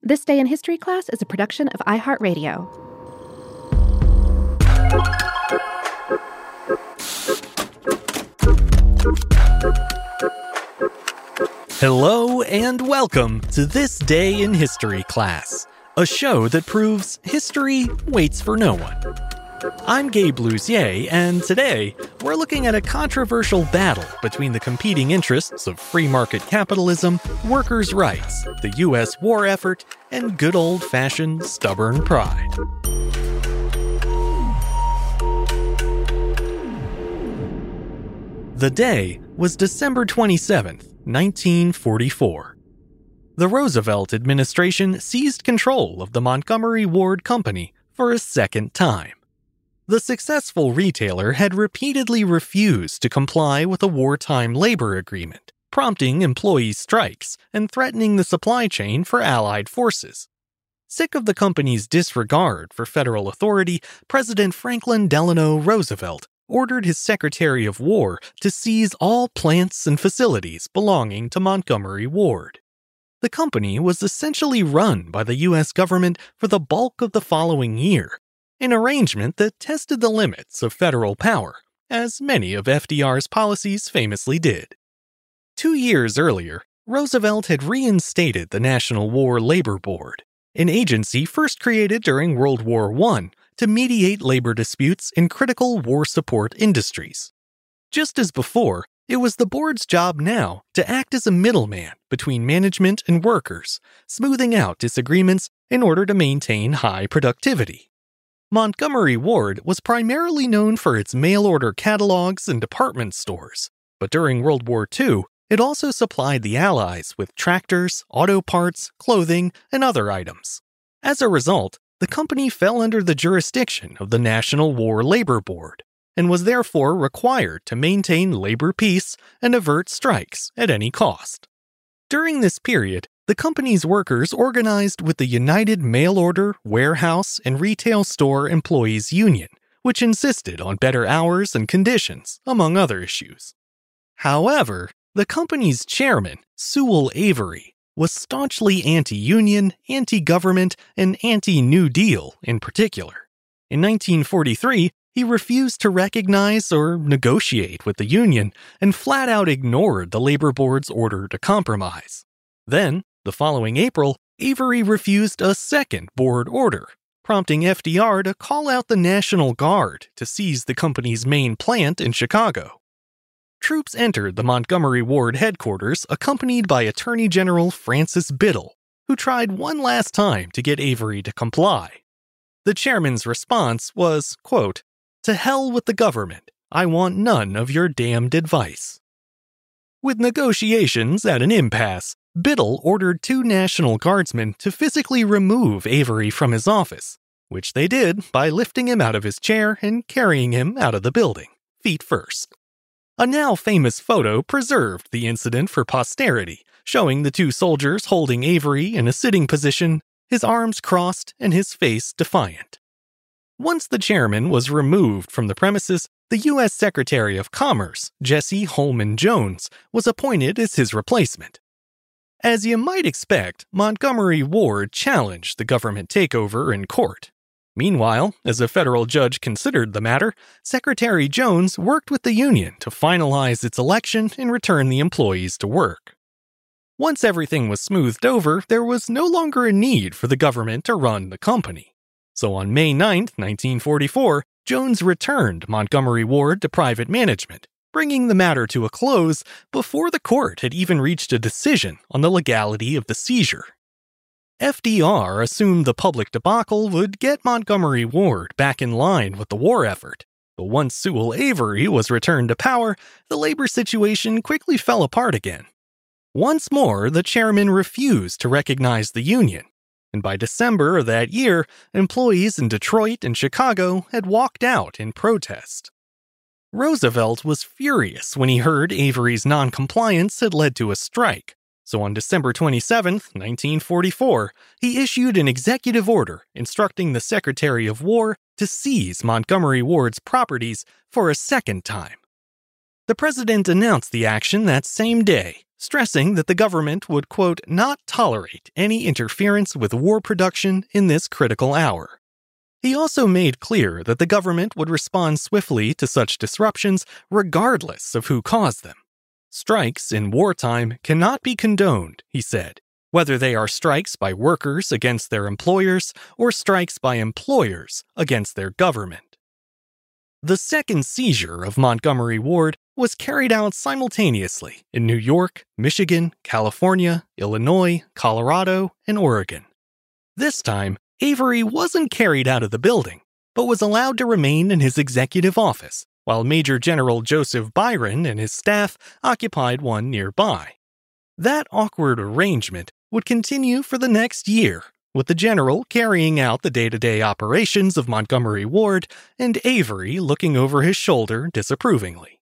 This Day in History class is a production of iHeartRadio. Hello and welcome to This Day in History class, a show that proves history waits for no one. I'm Gabe Luzier, and today we're looking at a controversial battle between the competing interests of free market capitalism, workers' rights, the U.S. war effort, and good old fashioned stubborn pride. The day was December 27, 1944. The Roosevelt administration seized control of the Montgomery Ward Company for a second time. The successful retailer had repeatedly refused to comply with a wartime labor agreement, prompting employee strikes and threatening the supply chain for Allied forces. Sick of the company's disregard for federal authority, President Franklin Delano Roosevelt ordered his Secretary of War to seize all plants and facilities belonging to Montgomery Ward. The company was essentially run by the U.S. government for the bulk of the following year, an arrangement that tested the limits of federal power, as many of FDR's policies famously did. Two years earlier, Roosevelt had reinstated the National War Labor Board, an agency first created during World War I to mediate labor disputes in critical war support industries. Just as before, it was the board's job now to act as a middleman between management and workers, smoothing out disagreements in order to maintain high productivity. Montgomery Ward was primarily known for its mail order catalogs and department stores, but during World War II, it also supplied the Allies with tractors, auto parts, clothing, and other items. As a result, the company fell under the jurisdiction of the National War Labor Board and was therefore required to maintain labor peace and avert strikes at any cost. During this period, the company's workers organized with the United Mail Order, Warehouse, and Retail Store Employees Union, which insisted on better hours and conditions, among other issues. However, the company's chairman, Sewell Avery, was staunchly anti union, anti government, and anti New Deal in particular. In 1943, he refused to recognize or negotiate with the union and flat out ignored the labor board's order to compromise. Then, the following April, Avery refused a second board order, prompting FDR to call out the National Guard to seize the company's main plant in Chicago. Troops entered the Montgomery Ward headquarters accompanied by Attorney General Francis Biddle, who tried one last time to get Avery to comply. The chairman's response was, quote, To hell with the government. I want none of your damned advice. With negotiations at an impasse, Biddle ordered two National Guardsmen to physically remove Avery from his office, which they did by lifting him out of his chair and carrying him out of the building, feet first. A now famous photo preserved the incident for posterity, showing the two soldiers holding Avery in a sitting position, his arms crossed and his face defiant. Once the chairman was removed from the premises, the U.S. Secretary of Commerce, Jesse Holman Jones, was appointed as his replacement. As you might expect, Montgomery Ward challenged the government takeover in court. Meanwhile, as a federal judge considered the matter, Secretary Jones worked with the union to finalize its election and return the employees to work. Once everything was smoothed over, there was no longer a need for the government to run the company. So on May 9, 1944, Jones returned Montgomery Ward to private management, bringing the matter to a close before the court had even reached a decision on the legality of the seizure. FDR assumed the public debacle would get Montgomery Ward back in line with the war effort, but once Sewell Avery was returned to power, the labor situation quickly fell apart again. Once more, the chairman refused to recognize the union, and by December of that year, employees in Detroit and Chicago had walked out in protest. Roosevelt was furious when he heard Avery's noncompliance had led to a strike. So on December 27, 1944, he issued an executive order instructing the Secretary of War to seize Montgomery Ward's properties for a second time. The president announced the action that same day, stressing that the government would, quote, not tolerate any interference with war production in this critical hour. He also made clear that the government would respond swiftly to such disruptions regardless of who caused them. Strikes in wartime cannot be condoned, he said, whether they are strikes by workers against their employers or strikes by employers against their government. The second seizure of Montgomery Ward was carried out simultaneously in New York, Michigan, California, Illinois, Colorado, and Oregon. This time, Avery wasn't carried out of the building, but was allowed to remain in his executive office, while Major General Joseph Byron and his staff occupied one nearby. That awkward arrangement would continue for the next year, with the general carrying out the day to day operations of Montgomery Ward and Avery looking over his shoulder disapprovingly.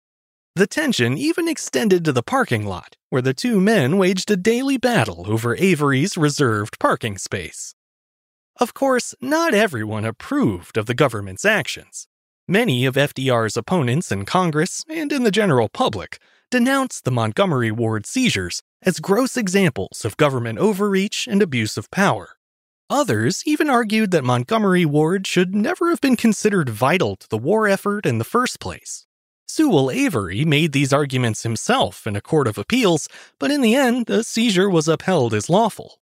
The tension even extended to the parking lot, where the two men waged a daily battle over Avery's reserved parking space. Of course, not everyone approved of the government's actions. Many of FDR's opponents in Congress and in the general public denounced the Montgomery Ward seizures as gross examples of government overreach and abuse of power. Others even argued that Montgomery Ward should never have been considered vital to the war effort in the first place. Sewell Avery made these arguments himself in a court of appeals, but in the end, the seizure was upheld as lawful.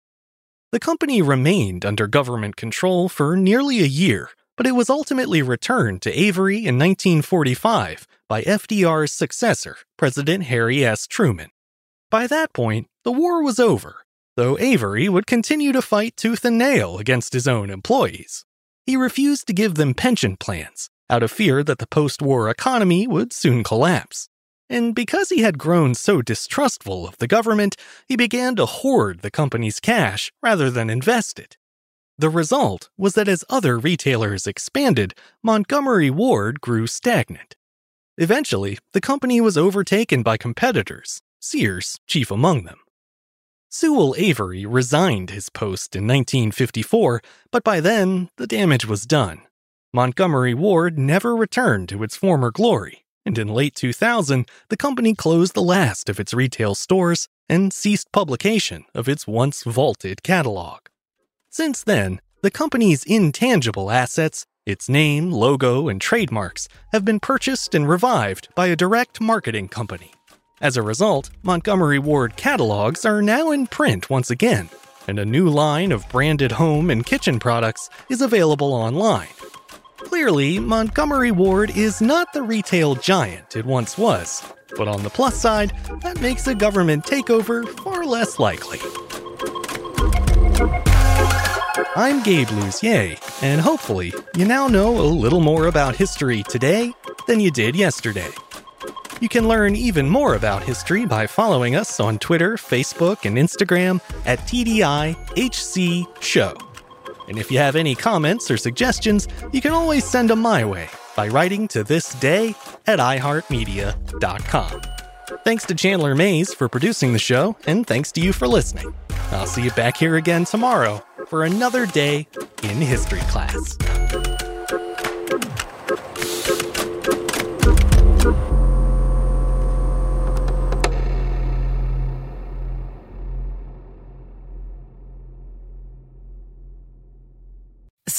The company remained under government control for nearly a year, but it was ultimately returned to Avery in 1945 by FDR's successor, President Harry S. Truman. By that point, the war was over, though Avery would continue to fight tooth and nail against his own employees. He refused to give them pension plans, out of fear that the post war economy would soon collapse and because he had grown so distrustful of the government, he began to hoard the company's cash rather than invest it. The result was that as other retailers expanded, Montgomery Ward grew stagnant. Eventually, the company was overtaken by competitors, Sears chief among them. Sewell Avery resigned his post in 1954, but by then, the damage was done. Montgomery Ward never returned to its former glory, and in late 2000, the company closed the last of its retail stores and ceased publication of its once vaulted catalog. Since then, the company's intangible assets, its name, logo, and trademarks, have been purchased and revived by a direct marketing company. As a result, Montgomery Ward catalogs are now in print once again, and a new line of branded home and kitchen products is available online Clearly, Montgomery Ward is not the retail giant it once was, but on the plus side, that makes a government takeover far less likely. I'm Gabe Luzier, and hopefully, you now know a little more about history today than you did yesterday. You can learn even more about history by following us on Twitter, Facebook, and Instagram at TDIHC Show. And if you have any comments or suggestions, you can always send them my way by writing to this day at iHeartMedia.com. Thanks to Chandler Mays for producing the show, and thanks to you for listening. I'll see you back here again tomorrow for another day in history class.